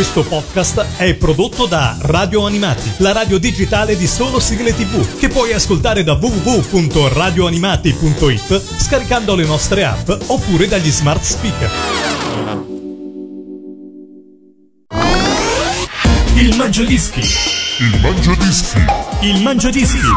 Questo podcast è prodotto da Radio Animati, la radio digitale di solo sigle tv, che puoi ascoltare da www.radioanimati.it scaricando le nostre app oppure dagli smart speaker. Il Mangiadischi. Il Mangiadischi. Il Mangiadischi.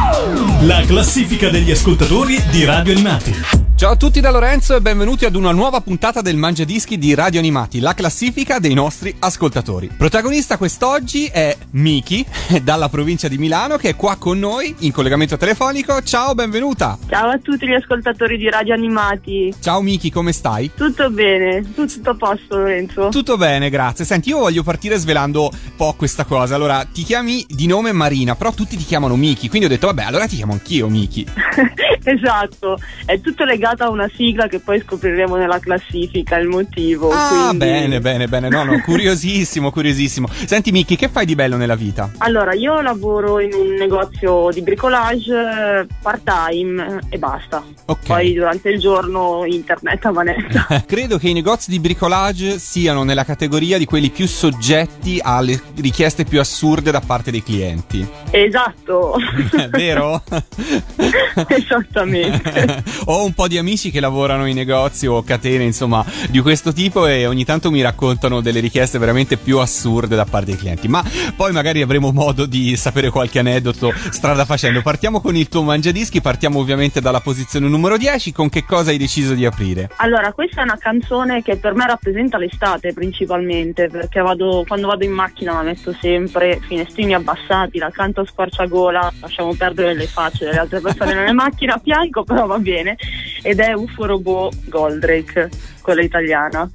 La classifica degli ascoltatori di Radio Animati. Ciao a tutti da Lorenzo e benvenuti ad una nuova puntata del Mangia Dischi di Radio Animati, la classifica dei nostri ascoltatori. Protagonista quest'oggi è Miki, dalla provincia di Milano, che è qua con noi in collegamento telefonico. Ciao, benvenuta! Ciao a tutti gli ascoltatori di Radio Animati. Ciao Miki, come stai? Tutto bene, tutto a posto Lorenzo. Tutto bene, grazie. Senti, io voglio partire svelando un po' questa cosa. Allora, ti chiami di nome Marina, però tutti ti chiamano Miki, quindi ho detto, vabbè, allora ti chiamo anch'io Miki. esatto, è tutto legato a una sigla che poi scopriremo nella classifica, il motivo. Ah, quindi... bene, bene, bene. No, no, curiosissimo, curiosissimo. Senti, Miki, che fai di bello nella vita? Allora, io lavoro in un negozio di bricolage part-time e basta. Ok. Poi durante il giorno internet a manetta. Credo che i negozi di bricolage siano nella categoria di quelli più soggetti alle richieste più assurde da parte dei clienti. esatto. Vero? Esattamente. Ho un po' di amici che lavorano in negozi o catene, insomma, di questo tipo e ogni tanto mi raccontano delle richieste veramente più assurde da parte dei clienti. Ma poi magari avremo modo di sapere qualche aneddoto strada facendo. Partiamo con il tuo mangiadischi, partiamo ovviamente dalla posizione numero 10. Con che cosa hai deciso di aprire? Allora, questa è una canzone che per me rappresenta l'estate principalmente, perché vado, quando vado in macchina la metto sempre, finestrini abbassati, la canto a squarciagola, lasciamo perdere le facce delle altre persone nelle macchine a fianco, però va bene. Ed è UFO Robot Goldrake, quella italiana.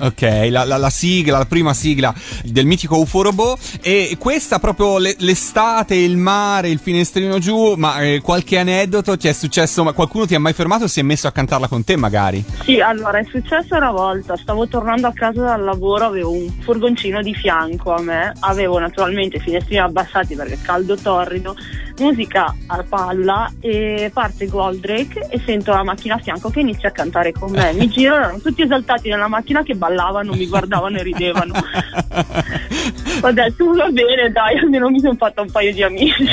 Ok, la, la- la sigla, la prima sigla del mitico UFO Robot. E questa proprio le- l'estate, il mare, il finestrino giù. Ma eh, qualche aneddoto ti è successo? Ma qualcuno ti ha mai fermato e si è messo a cantarla con te, magari? Sì, allora è successo una volta, stavo tornando a casa dal lavoro, avevo un furgoncino di fianco a me, avevo naturalmente i finestrini abbassati perché caldo torrido, musica a palla e parte Goldrake e sento la macchina a fianco che inizia a cantare con me. Mi giro, erano tutti esaltati nella macchina che ballavano, mi guardavano e ridevano. Ho detto va bene, dai, almeno mi sono fatta un paio di amici.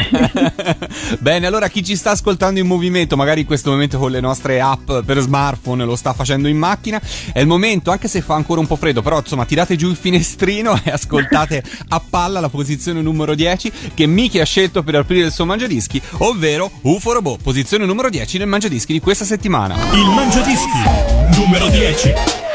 Bene, allora chi ci sta ascoltando in movimento, magari in questo momento con le nostre app per smartphone lo sta facendo in macchina, è il momento, anche se fa ancora un po' freddo, però insomma tirate giù il finestrino e ascoltate a palla la posizione numero 10 che Miki ha scelto per aprire il suo mangiadischi, ovvero UFO Robot, posizione numero 10 nel mangiadischi di questa settimana. Il Mangiadischi. Numero 10.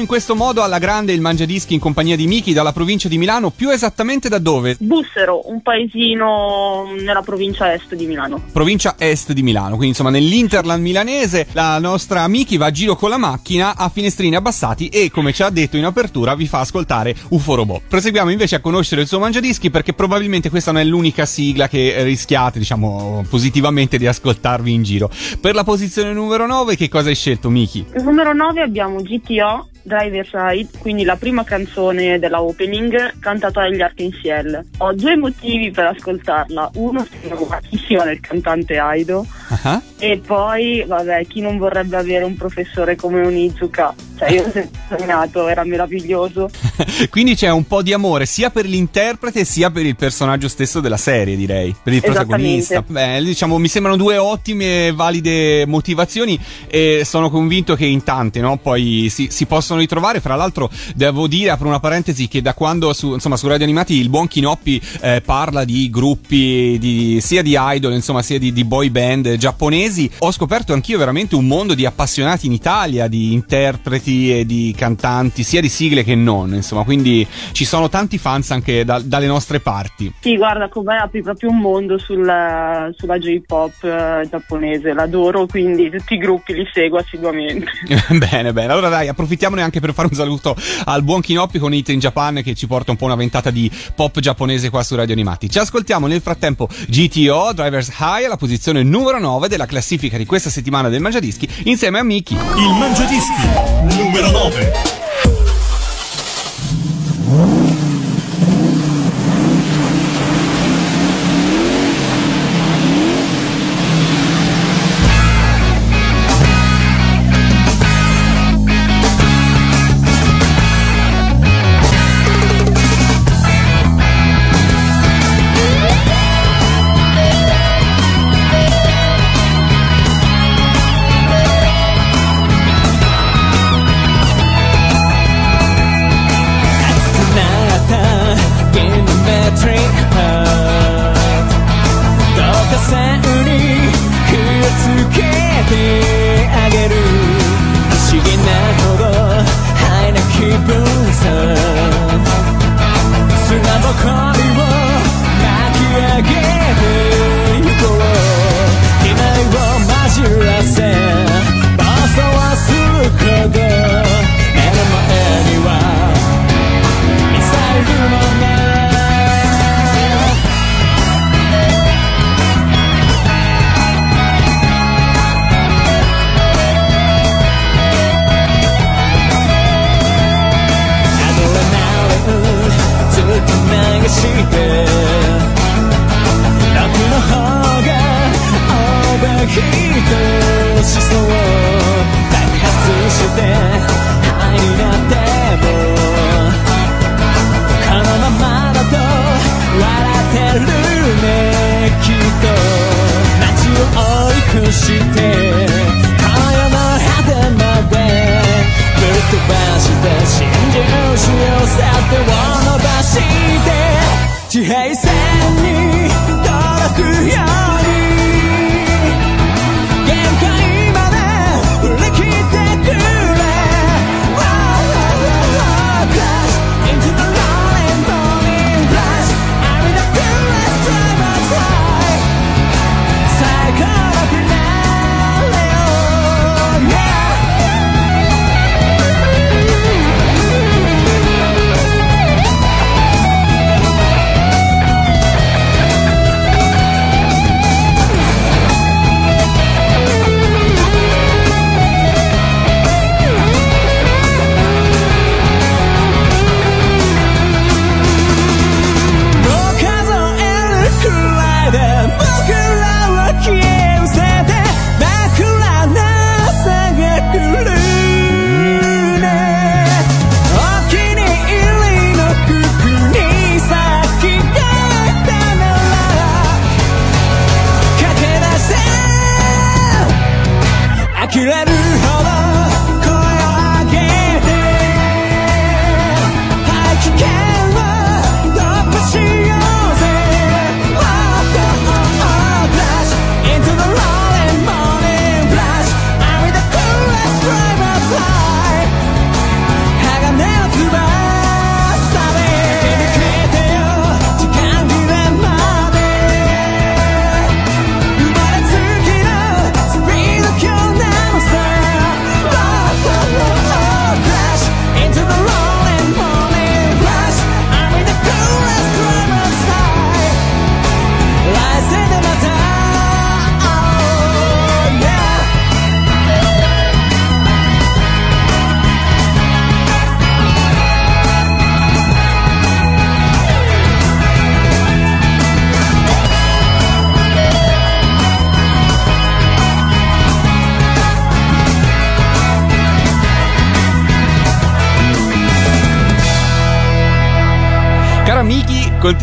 In questo modo alla grande il Mangiadischi in compagnia di Miki dalla provincia di Milano, più esattamente da dove? Bussero, un paesino nella provincia est di Milano. Provincia est di Milano, quindi insomma nell'Interland milanese la nostra Miki va a giro con la macchina a finestrini abbassati e come ci ha detto in apertura vi fa ascoltare UFO Robot. Proseguiamo invece a conoscere il suo Mangiadischi perché probabilmente questa non è l'unica sigla che rischiate, diciamo, positivamente di ascoltarvi in giro. Per la posizione numero 9 che cosa hai scelto Miki? Il numero 9 abbiamo GTO Driver Side, quindi la prima canzone della opening cantata dagli Arc-en-Ciel. Ho due motivi per ascoltarla. Uno, sono tantissimo nel cantante Aido. Ah. E poi, vabbè, chi non vorrebbe avere un professore come Onizuka? Cioè, io ho sempre sognato, era meraviglioso. Quindi c'è un po' di amore sia per l'interprete sia per il personaggio stesso della serie, direi, per il protagonista. Beh, diciamo, mi sembrano due ottime e valide motivazioni e sono convinto che in tante, no? Poi si, si possono ritrovare. Fra l'altro, devo dire, apro una parentesi, che da quando su, insomma, su Radio Animati il buon Kinoppi eh, parla di gruppi di, sia di idol, insomma, sia di, di boy band giapponesi, ho scoperto anch'io veramente un mondo di appassionati in Italia, di interpreti e di cantanti, sia di sigle che non, insomma, quindi ci sono tanti fans anche da- dalle nostre parti. Sì, guarda, come apri proprio un mondo sul- sulla J-pop eh, giapponese, l'adoro, quindi tutti i gruppi li seguo assiduamente. bene, bene. Allora dai, approfittiamone anche per fare un saluto al buon Kinoppi con It in Japan che ci porta un po' una ventata di pop giapponese qua su Radio Animati. Ci ascoltiamo nel frattempo GTO Drivers High alla posizione numero 9 della classifica di questa settimana del Mangiadischi insieme a Miki. Il Mangiadischi numero 9.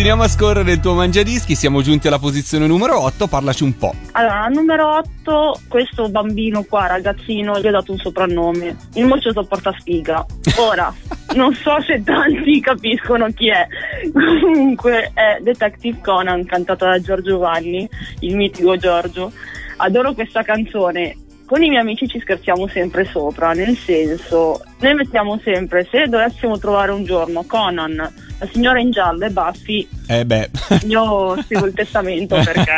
Continuiamo a scorrere il tuo mangiadischi, siamo giunti alla posizione numero 8, parlaci un po'. Allora, al numero 8, questo bambino qua, ragazzino, gli ho dato un soprannome. Il mocioso portaspiga. Ora, non so se tanti capiscono chi è. Comunque è Detective Conan, cantata da Giorgio Vanni, il mitico Giorgio. Adoro questa canzone. Con i miei amici ci scherziamo sempre sopra, nel senso, noi mettiamo sempre, se dovessimo trovare un giorno Conan, la signora in giallo e Buffy, Eh beh. io scrivo il testamento perché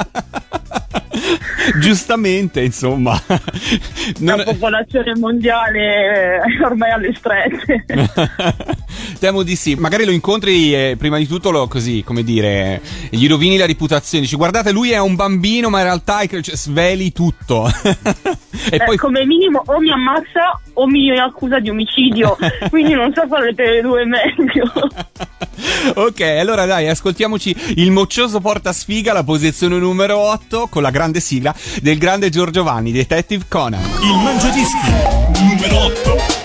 Giustamente, insomma. la Non- popolazione mondiale è ormai alle strette. Temo di sì. Magari lo incontri e prima di tutto lo così, come dire, gli rovini la reputazione. Dici, guardate, lui è un bambino, ma in realtà è- cioè, sveli tutto. e Eh, poi come minimo o mi ammazza o mi accusa di omicidio, quindi non so quale delle due è meglio. Ok, allora dai, ascoltiamoci il moccioso porta sfiga, la posizione numero 8, con la grande sigla del grande Giorgio Vanni, Detective Conan. Il Mangiadischi numero 8.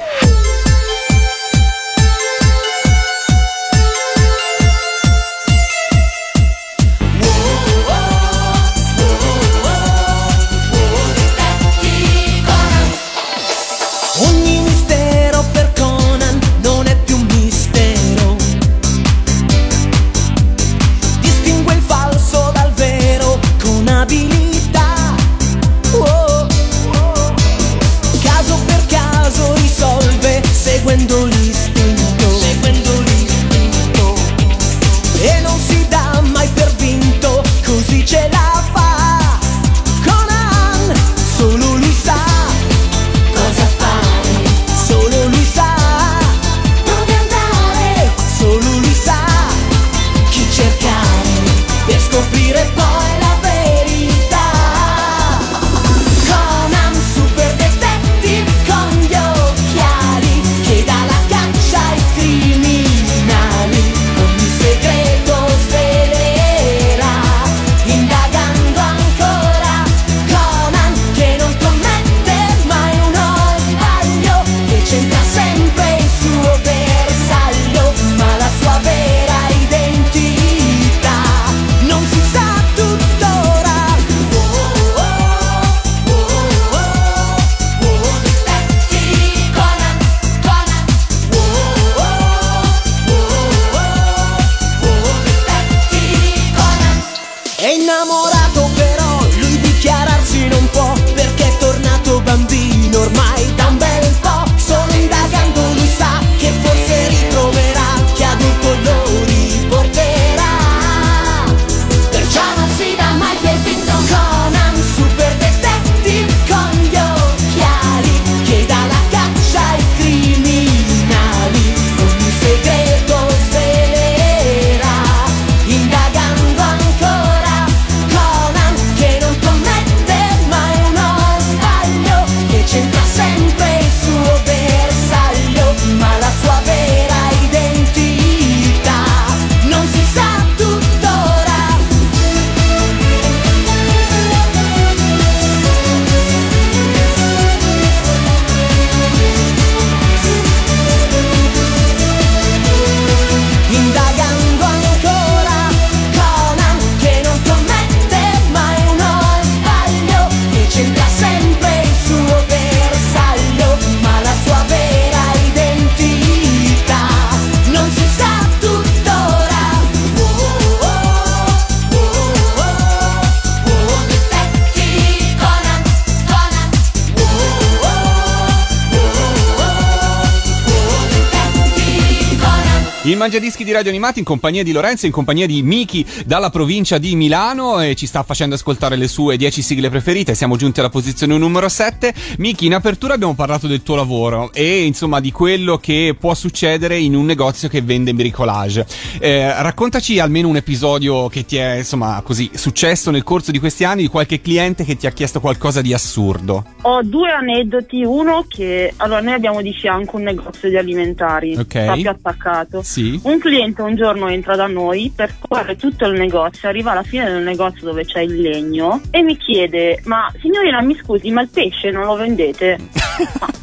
Mangiadischi di Radio Animati in compagnia di Lorenzo, in compagnia di Miki dalla provincia di Milano e ci sta facendo ascoltare le sue 10 sigle preferite. Siamo giunti alla posizione numero 7. Miki, in apertura abbiamo parlato del tuo lavoro e insomma di quello che può succedere in un negozio che vende bricolage. Eh, raccontaci almeno un episodio che ti è insomma così successo nel corso di questi anni di qualche cliente che ti ha chiesto qualcosa di assurdo. Ho due aneddoti, uno che allora noi abbiamo di fianco un negozio di alimentari, Ok. proprio attaccato. Sì. Un cliente un giorno entra da noi, percorre tutto il negozio, arriva alla fine del negozio dove c'è il legno e mi chiede: Ma signorina, mi scusi, ma il pesce non lo vendete?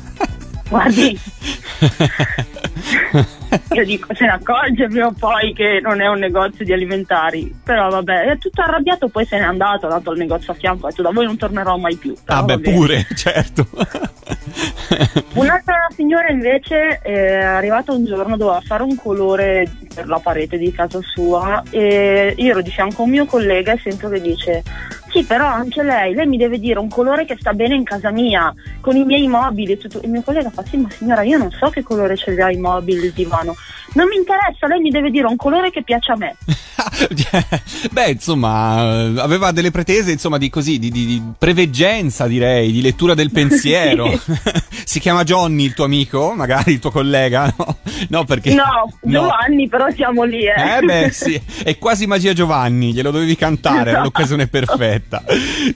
Guardi, Io dico, se ne accorge prima o poi che non è un negozio di alimentari. Però vabbè, è tutto arrabbiato, poi se n'è andato, è andato al negozio a fianco, ha detto da voi non tornerò mai più. Ah, beh, pure, certo. Un'altra signora invece è arrivata un giorno, doveva fare un colore per la parete di casa sua e io ero di fianco a un mio collega e sento che dice sì però anche lei, lei mi deve dire un colore che sta bene in casa mia, con i miei mobili e tutto. Il mio collega fa sì ma signora io non so che colore ce li ha i mobili, il divano. Non mi interessa, lei mi deve dire un colore che piace a me. Beh, insomma, eh, aveva delle pretese, insomma, di così, di, di- di preveggenza, direi, di lettura del pensiero. si chiama Johnny il tuo amico, magari il tuo collega, no? No, perché... No, Giovanni però siamo lì eh. Eh beh sì, è quasi magia Giovanni, glielo dovevi cantare, era l'occasione perfetta.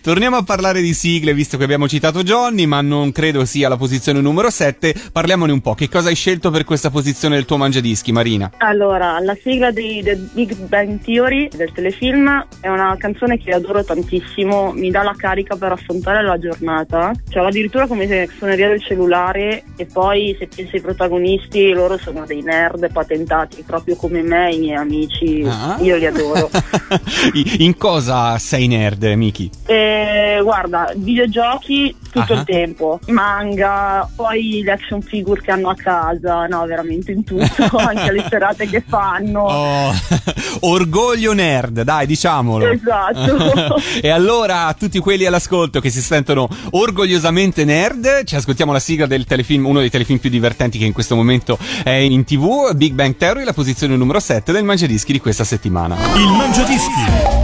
Torniamo a parlare di sigle, visto che abbiamo citato Johnny, ma non credo sia la posizione numero 7. Parliamone un po', che cosa hai scelto per questa posizione del tuo mangiadischi, Marina? Allora, la sigla di The Big Bang Theory del telefilm è una canzone che adoro tantissimo, mi dà la carica per affrontare la giornata. Cioè, addirittura come se suoneria del cellulare e poi se pensi ai protagonisti, loro sono dei nerd patentati, proprio come me e i miei amici, Ah. io li adoro. In cosa sei nerd, Miki? E, guarda, videogiochi tutto Ah. il tempo, manga, poi le action figure che hanno a casa, no, veramente in tutto, anche le serate che fanno. Oh, orgoglio nerd, dai, diciamolo. Esatto. e allora, a tutti quelli all'ascolto che si sentono orgogliosamente nerd, ci ascoltiamo la sigla del telefilm, uno dei telefilm più divertenti che in questo momento è in tv, Big Bang Theory, la posizione numero 7 del Mangiadischi di questa settimana. Il Mangiadischi numero 7.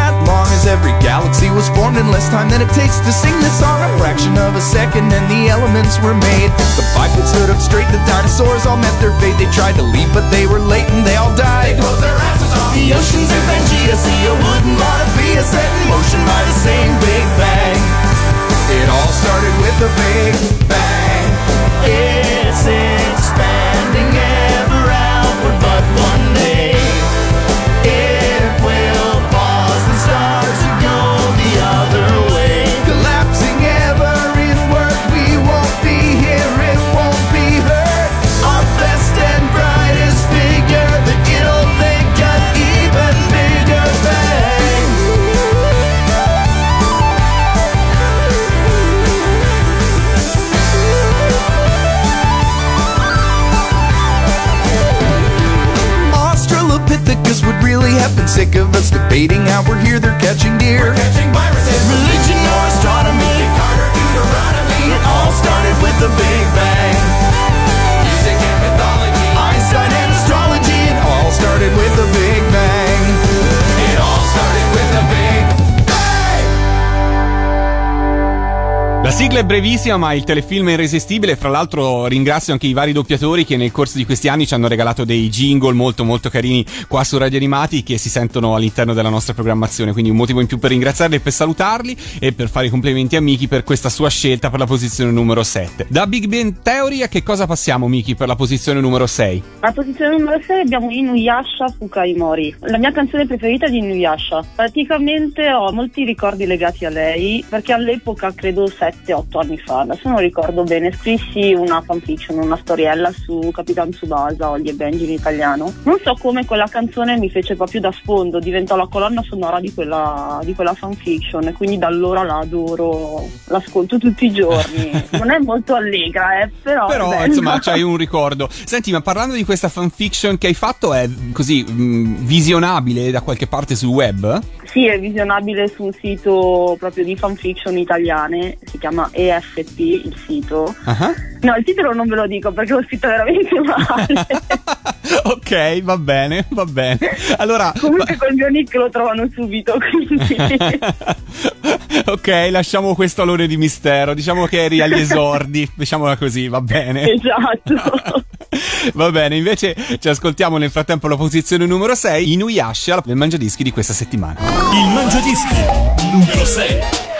every galaxy was formed in less time than it takes to sing this song. A fraction of a second and the elements were made. The bipeds stood up straight, the dinosaurs all met their fate. They tried to leave, but they were late and they all died. They closed their asses off. The oceans of Pangea wouldn't want to be a set in motion by the same Big Bang. It all started with a Big Bang. Really have been sick of us debating how we're here, they're catching deer. Catching viruses, religion or astronomy, Deuteronomy, it all started with the Big Bang. Music and mythology, Einstein and astrology, it all started with the Big La sigla è brevissima, ma il telefilm è irresistibile. Fra l'altro, ringrazio anche i vari doppiatori che nel corso di questi anni ci hanno regalato dei jingle molto, molto carini qua su Radio Animati che si sentono all'interno della nostra programmazione. Quindi, un motivo in più per ringraziarli e per salutarli e per fare i complimenti a Miki per questa sua scelta per la posizione numero 7. Da Big Bang Theory, a che cosa passiamo, Miki, per la posizione numero 6? Alla posizione numero 6 abbiamo Inuyasha Fukai Mori, la mia canzone preferita di Inuyasha. Praticamente ho molti ricordi legati a lei, perché all'epoca, credo 7-8 anni fa, adesso non ricordo bene, scrissi una fanfiction, una storiella su Capitan Tsubasa, Ollie e Benji in italiano. Non so come quella canzone mi fece proprio da sfondo, diventò la colonna sonora di quella, di quella fanfiction e quindi da allora la adoro, l'ascolto tutti i giorni. Non è molto allegra, eh, però... Però, insomma, c'hai un ricordo. Senti, ma parlando di questa fanfiction che hai fatto, è così mh, visionabile da qualche parte sul web? Sì, è visionabile su un sito proprio di fanfiction italiane, si chiama EFP il sito. Ah. No, il titolo non ve lo dico perché l'ho scritto veramente male. ok, va bene, va bene. Allora. Comunque col mio nick lo trovano subito, quindi... ok, lasciamo questo alone di mistero. Diciamo che eri agli esordi, diciamola così, va bene. esatto. Va bene, invece ci ascoltiamo nel frattempo la posizione numero 6, Inuyasha, del mangiadischi di questa settimana. Il Mangiadischi numero 6.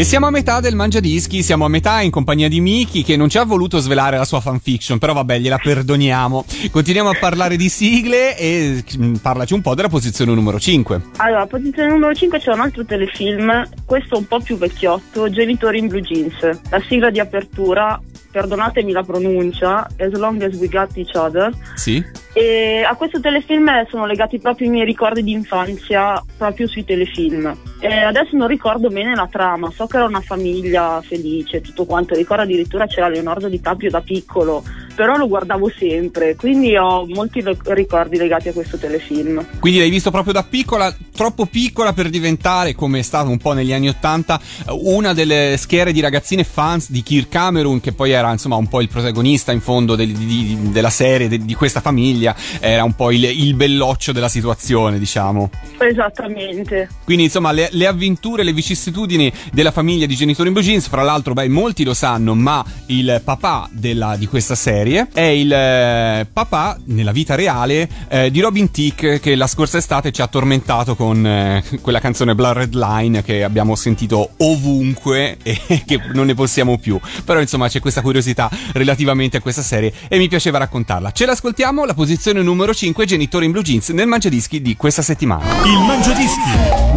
E siamo a metà del Mangiadischi, siamo a metà in compagnia di Miki che non ci ha voluto svelare la sua fanfiction, però vabbè, gliela perdoniamo. Continuiamo a parlare di sigle e mm, parlaci un po' della posizione numero 5. Allora, posizione numero 5 c'è un altro telefilm, questo un po' più vecchiotto, Genitori in Blue Jeans. La sigla di apertura, perdonatemi la pronuncia, As Long As We Got Each Other. Sì? E a questo telefilm sono legati proprio i miei ricordi di infanzia, proprio sui telefilm. E adesso non ricordo bene la trama, so che era una famiglia felice, tutto quanto. Ricordo addirittura c'era Leonardo Di Caprio da piccolo, però lo guardavo sempre, quindi ho molti ricordi legati a questo telefilm. Quindi l'hai visto proprio da piccola, troppo piccola per diventare, come è stato un po' negli anni Ottanta, una delle schiere di ragazzine fans di Kirk Cameron, che poi era insomma un po' il protagonista in fondo del- di- della serie, de- di questa famiglia, era un po' il, il belloccio della situazione, diciamo. Esattamente. Quindi insomma le, le avventure, le vicissitudini della famiglia di genitori in blue jeans, fra l'altro beh molti lo sanno, ma il papà della- di questa serie è il eh, papà nella vita reale eh, di Robin Thicke che la scorsa estate ci ha tormentato con eh, quella canzone Blurred Line che abbiamo sentito ovunque e che non ne possiamo più. Però insomma c'è questa curiosità relativamente a questa serie e mi piaceva raccontarla. Ce l'ascoltiamo, la posizione numero 5, genitori in blue jeans nel mangiadischi di questa settimana. Il Mangiadischi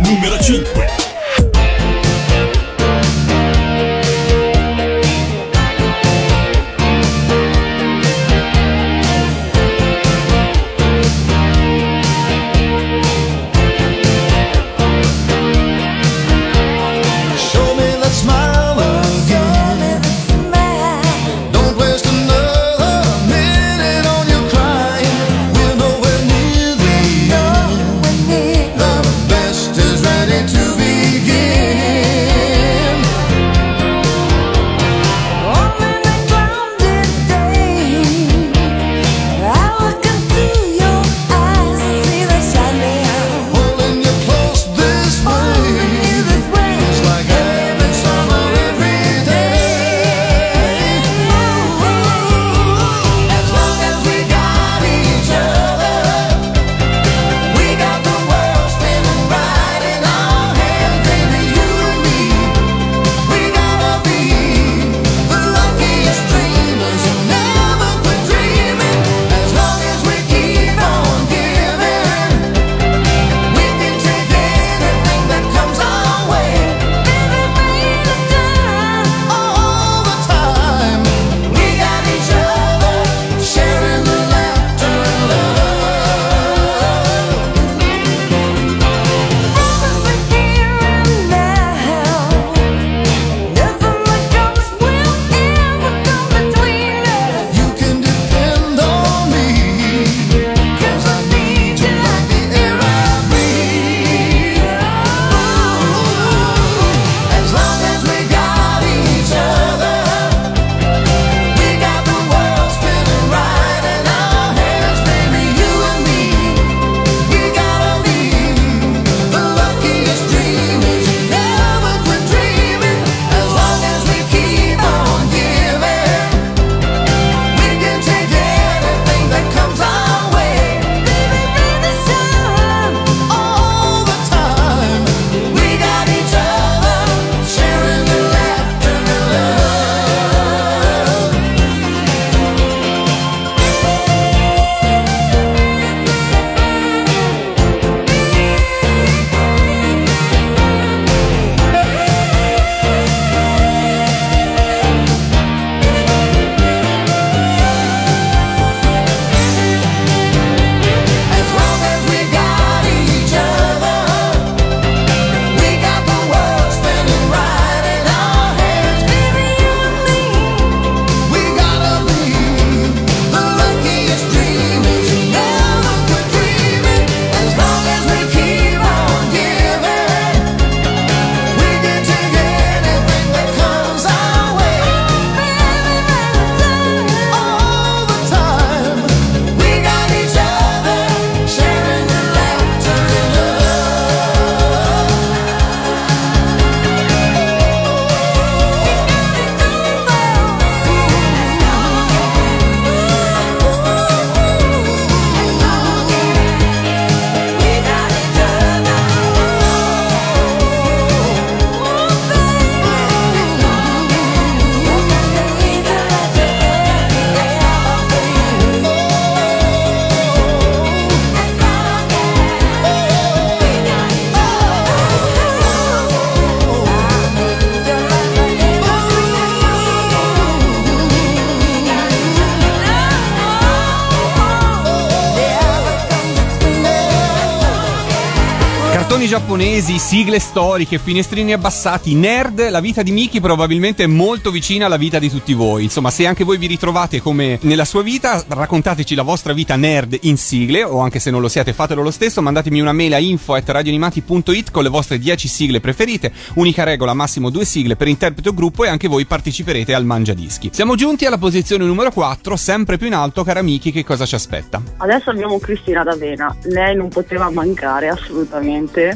numero 5. with. Giapponesi, sigle storiche, finestrini abbassati, nerd, la vita di Miki probabilmente è molto vicina alla vita di tutti voi. Insomma, se anche voi vi ritrovate come nella sua vita, raccontateci la vostra vita nerd in sigle, o anche se non lo siete, fatelo lo stesso, mandatemi una mail a info.radioanimati.it con le vostre 10 sigle preferite, unica regola, massimo due sigle per interprete o gruppo e anche voi parteciperete al Mangia Dischi. Siamo giunti alla posizione numero 4, sempre più in alto, cara Miki, che cosa ci aspetta? Adesso abbiamo Cristina D'Avena, lei non poteva mancare assolutamente.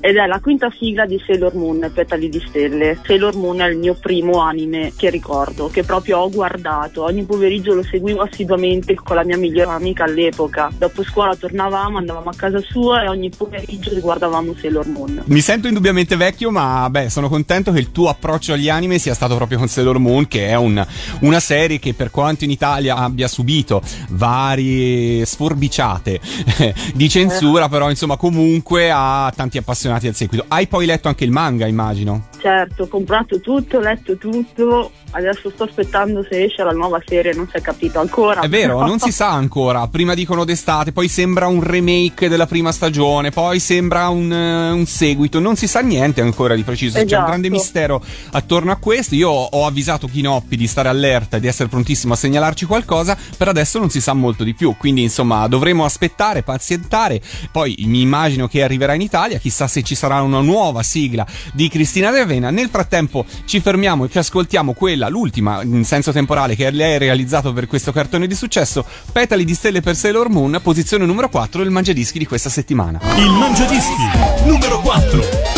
Ed è la quinta sigla di Sailor Moon, Petali di Stelle. Sailor Moon è il mio primo anime che ricordo, che proprio ho guardato. Ogni pomeriggio lo seguivo assiduamente con la mia migliore amica all'epoca. Dopo scuola tornavamo, andavamo a casa sua e ogni pomeriggio guardavamo Sailor Moon. Mi sento indubbiamente vecchio, ma beh, sono contento che il tuo approccio agli anime sia stato proprio con Sailor Moon, che è un- una serie che per quanto in Italia abbia subito varie sforbiciate di censura, però insomma comunque ha tanti appassionati al seguito. Hai poi letto anche il manga, immagino? Certo, ho comprato tutto, ho letto tutto. Adesso sto aspettando se esce la nuova serie, non si è capito ancora. È vero, non si sa ancora. Prima dicono d'estate, poi sembra un remake della prima stagione, poi sembra un, eh, un seguito. Non si sa niente ancora di preciso. C'è un Esatto. grande mistero attorno a questo. Io ho avvisato Kinoppi di stare allerta e di essere prontissimo a segnalarci qualcosa. Per adesso non si sa molto di più. Quindi, insomma, dovremo aspettare, pazientare. Poi mi immagino che arriverà in Italia. Chissà se ci sarà una nuova sigla di Cristina De Avena. Nel frattempo ci fermiamo e ci ascoltiamo quella, l'ultima in senso temporale che lei ha realizzato per questo cartone di successo. Petali di stelle per Sailor Moon, posizione numero 4 del mangiadischi di questa settimana. Il Mangiadischi numero 4.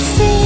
sim.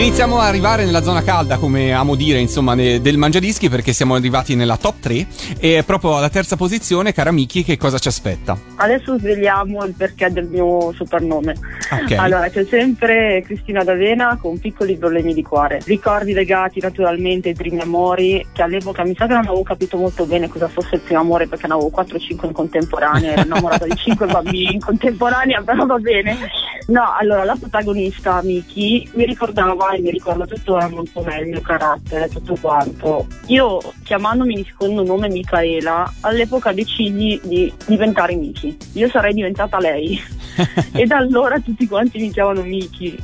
Iniziamo a arrivare nella zona calda, come amo dire, insomma, ne- del mangiadischi, perché siamo arrivati nella top 3 e proprio alla terza posizione, cara Miki, che cosa ci aspetta? Adesso svegliamo il perché del mio soprannome. Ok. Allora, c'è sempre Cristina D'Avena con piccoli problemi di cuore. Ricordi legati naturalmente ai primi amori, che all'epoca mi sa che non avevo capito molto bene cosa fosse il primo amore perché ne avevo 4-5 in contemporanea, ero innamorata di 5 bambini in contemporanea, però va bene. No, allora la protagonista Miki mi ricordava e mi ricorda tuttora molto meglio il mio carattere, tutto quanto. Io chiamandomi di secondo nome Micaela, all'epoca decidi di diventare Miki. Io sarei diventata lei. e da allora tutti quanti mi chiamano Miki.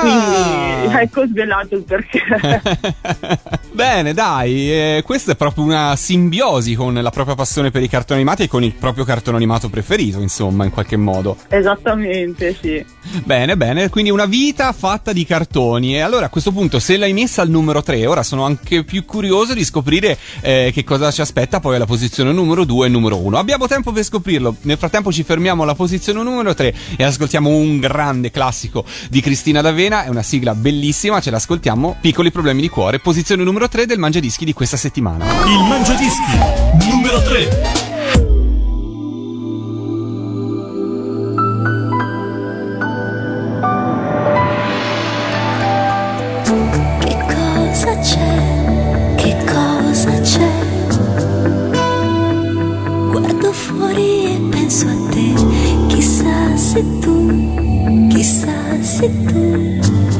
Quindi ecco svelato il perché. Bene, dai, eh, questa è proprio una simbiosi con la propria passione per i cartoni animati e con il proprio cartone animato preferito, insomma, in qualche modo. Esattamente, sì. Bene, bene, quindi una vita fatta di cartoni. E allora a questo punto, se l'hai messa al numero 3, ora sono anche più curioso di scoprire eh, che cosa ci aspetta poi alla posizione numero 2 e numero 1. Abbiamo tempo per scoprirlo. Nel frattempo ci fermiamo alla posizione numero 3 e ascoltiamo un grande classico di Cristina D'Avena. È una sigla bellissima, ce l'ascoltiamo. Piccoli problemi di cuore, posizione numero 3 del Mangiadischi di questa settimana. Il Mangiadischi numero 3. Se tu, chissà se tu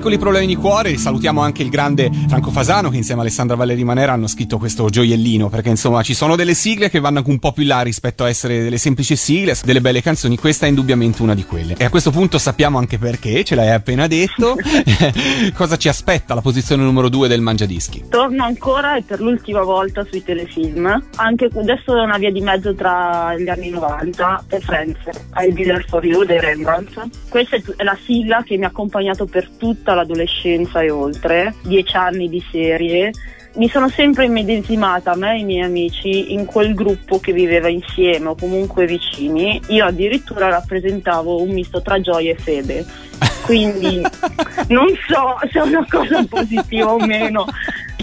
piccoli problemi di cuore, salutiamo anche il grande Franco Fasano che insieme a Alessandra Valleri Manera hanno scritto questo gioiellino, perché insomma ci sono delle sigle che vanno anche un po' più là rispetto a essere delle semplici sigle, delle belle canzoni, questa è indubbiamente una di quelle. E a questo punto sappiamo anche perché, ce l'hai appena detto, cosa ci aspetta la posizione numero due del Mangiadischi. Torno ancora e per l'ultima volta sui telefilm. Anche adesso è una via di mezzo tra gli anni 90 e Friends. I'll Be There For You dei Rembrandt. Questa è la sigla che mi ha accompagnato per tutta l'adolescenza e oltre. Dieci anni di serie. Mi sono sempre immedesimata, me e i miei amici, in quel gruppo che viveva insieme o comunque vicini. Io addirittura rappresentavo un misto tra gioia e fede. Quindi non so se è una cosa positiva o meno.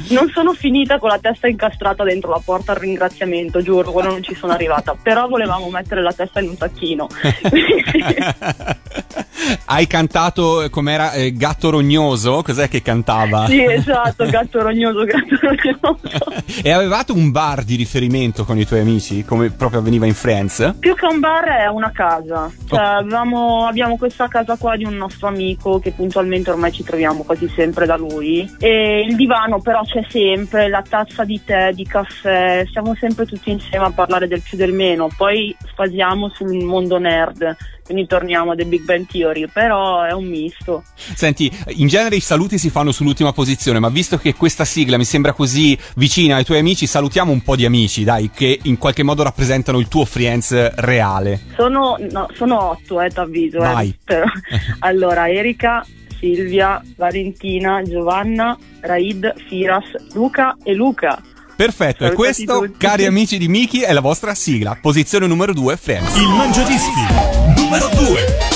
Non sono finita con la testa incastrata dentro la porta al ringraziamento, giuro, quando non ci sono arrivata. Però volevamo mettere la testa in un sacchino. Hai cantato eh, com'era eh, Gatto Rognoso? Cos'è che cantava? sì, esatto, gatto rognoso, gatto rognoso. e avevate un bar di riferimento con i tuoi amici, come proprio avveniva in Friends? Più che un bar è una casa. Cioè, avevamo- abbiamo questa casa qua di un nostro amico che puntualmente ormai ci troviamo quasi sempre da lui. E il divano però c'è sempre, la tazza di tè, di caffè, siamo sempre tutti insieme a parlare del più del meno. Poi sfasiamo sul mondo nerd, quindi torniamo a The Big Bang Theory, però è un misto. Senti, in genere i saluti si fanno sull'ultima posizione, ma visto che questa sigla mi sembra così vicina ai tuoi amici, salutiamo un po' di amici, dai, che in qualche modo rappresentano il tuo Friends reale. Sono, no, sono otto, eh, t'avviso. eh. Vai. Però- allora, Erika, Silvia, Valentina, Giovanna, Raid, Firas, Luca e Luca. Perfetto, e Salutati questo, tutti. cari amici di Miki, è la vostra sigla. Posizione numero 2, Friends. Il Mangiadischi numero 2.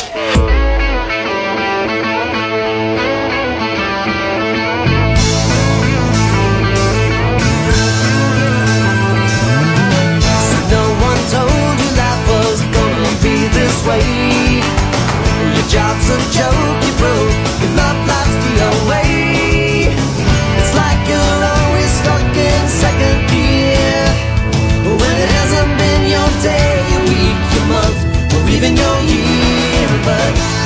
Job's a joke, you broke. Your love life's the away. It's like you're always stuck in second gear. When it hasn't been your day, your week, your month, or even your year. But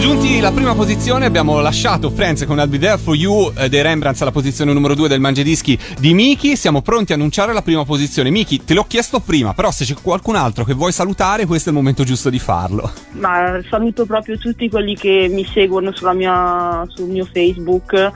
giunti alla prima posizione, abbiamo lasciato Friends con I'll Be There For You eh, dei Rembrandts alla posizione numero 2 del Mangiadischi di Miki. Siamo pronti a annunciare la prima posizione. Miki, te l'ho chiesto prima, però se c'è qualcun altro che vuoi salutare, questo è il momento giusto di farlo. Ma saluto proprio tutti quelli che mi seguono mia- sul mio Facebook,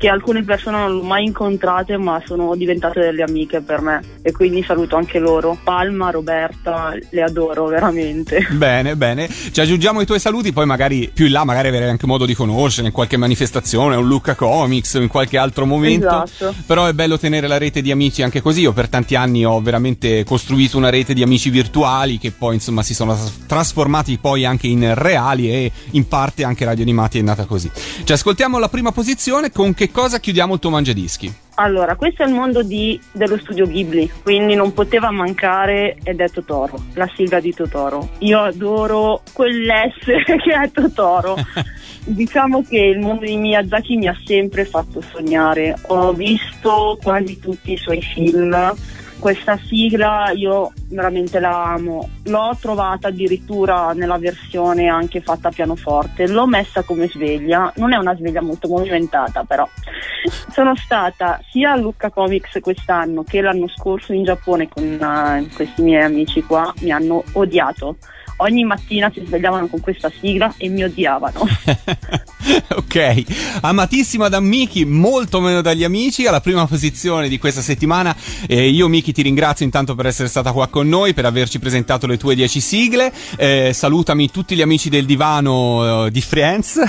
che alcune persone non l'ho mai incontrate ma sono diventate delle amiche per me e quindi saluto anche loro. Palma, Roberta, le adoro veramente. Bene, bene. Ci aggiungiamo i tuoi saluti, poi magari più in là, magari avere anche modo di conoscere in qualche manifestazione, un Lucca Comics, in qualche altro momento. Esatto. Però è bello tenere la rete di amici anche così. Io per tanti anni ho veramente costruito una rete di amici virtuali che poi insomma si sono tras- trasformati poi anche in reali e in parte anche Radio Animati è nata così. Ci ascoltiamo la prima posizione, con che cosa chiudiamo il tuo mangiadischi? Allora, questo è il mondo di- dello studio Ghibli, quindi non poteva mancare ed è Totoro, la sigla di Totoro. Io adoro quell'essere che è Totoro. Diciamo che il mondo di Miyazaki mi ha sempre fatto sognare. Ho visto quasi tutti i suoi film. Questa sigla io veramente la amo. L'ho trovata addirittura nella versione anche fatta a pianoforte. L'ho messa come sveglia. Non è una sveglia molto movimentata, però. Sono stata sia a Lucca Comics quest'anno che l'anno scorso in Giappone con eh, questi miei amici qua. Mi hanno odiato. Ogni mattina si svegliavano con questa sigla e mi odiavano. ok, amatissima da Miki, molto meno dagli amici, alla prima posizione di questa settimana. Eh, io, Miki, ti ringrazio intanto per essere stata qua con noi, per averci presentato le tue 10 sigle. Eh, salutami tutti gli amici del divano eh, di Friends,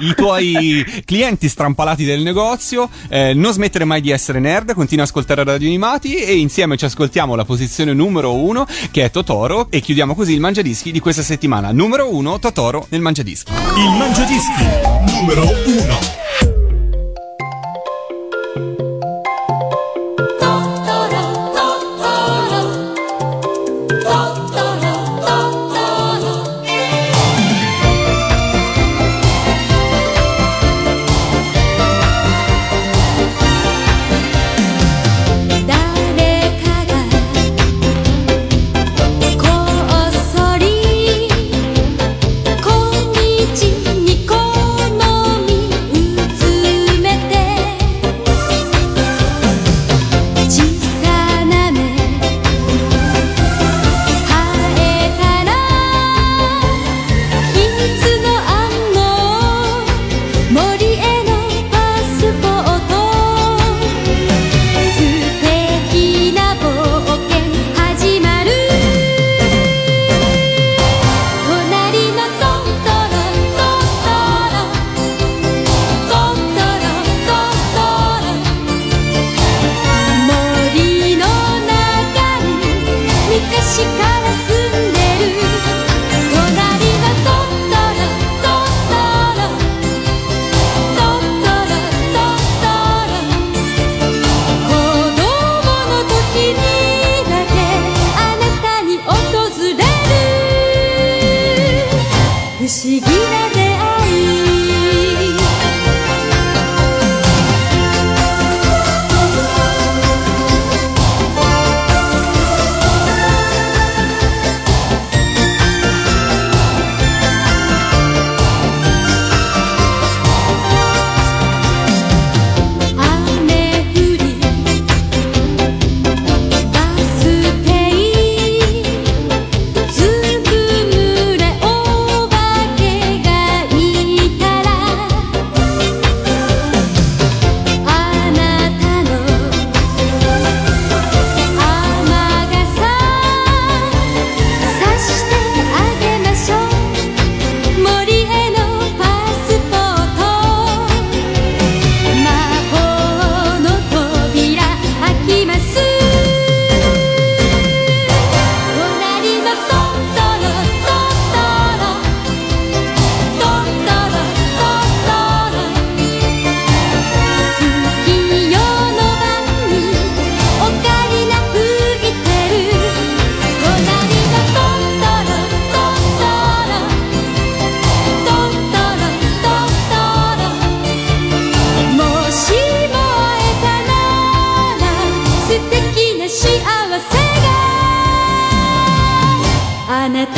i tuoi clienti strampalati del negozio. Eh, non smettere mai di essere nerd, continua a ascoltare Radio Animati e insieme ci ascoltiamo la posizione numero 1 che è Totoro e chiudiamo così il mangiadischi di questa settimana. Numero 1, Totoro nel mangiadischi. Il Mangiadischi numero 1.「planet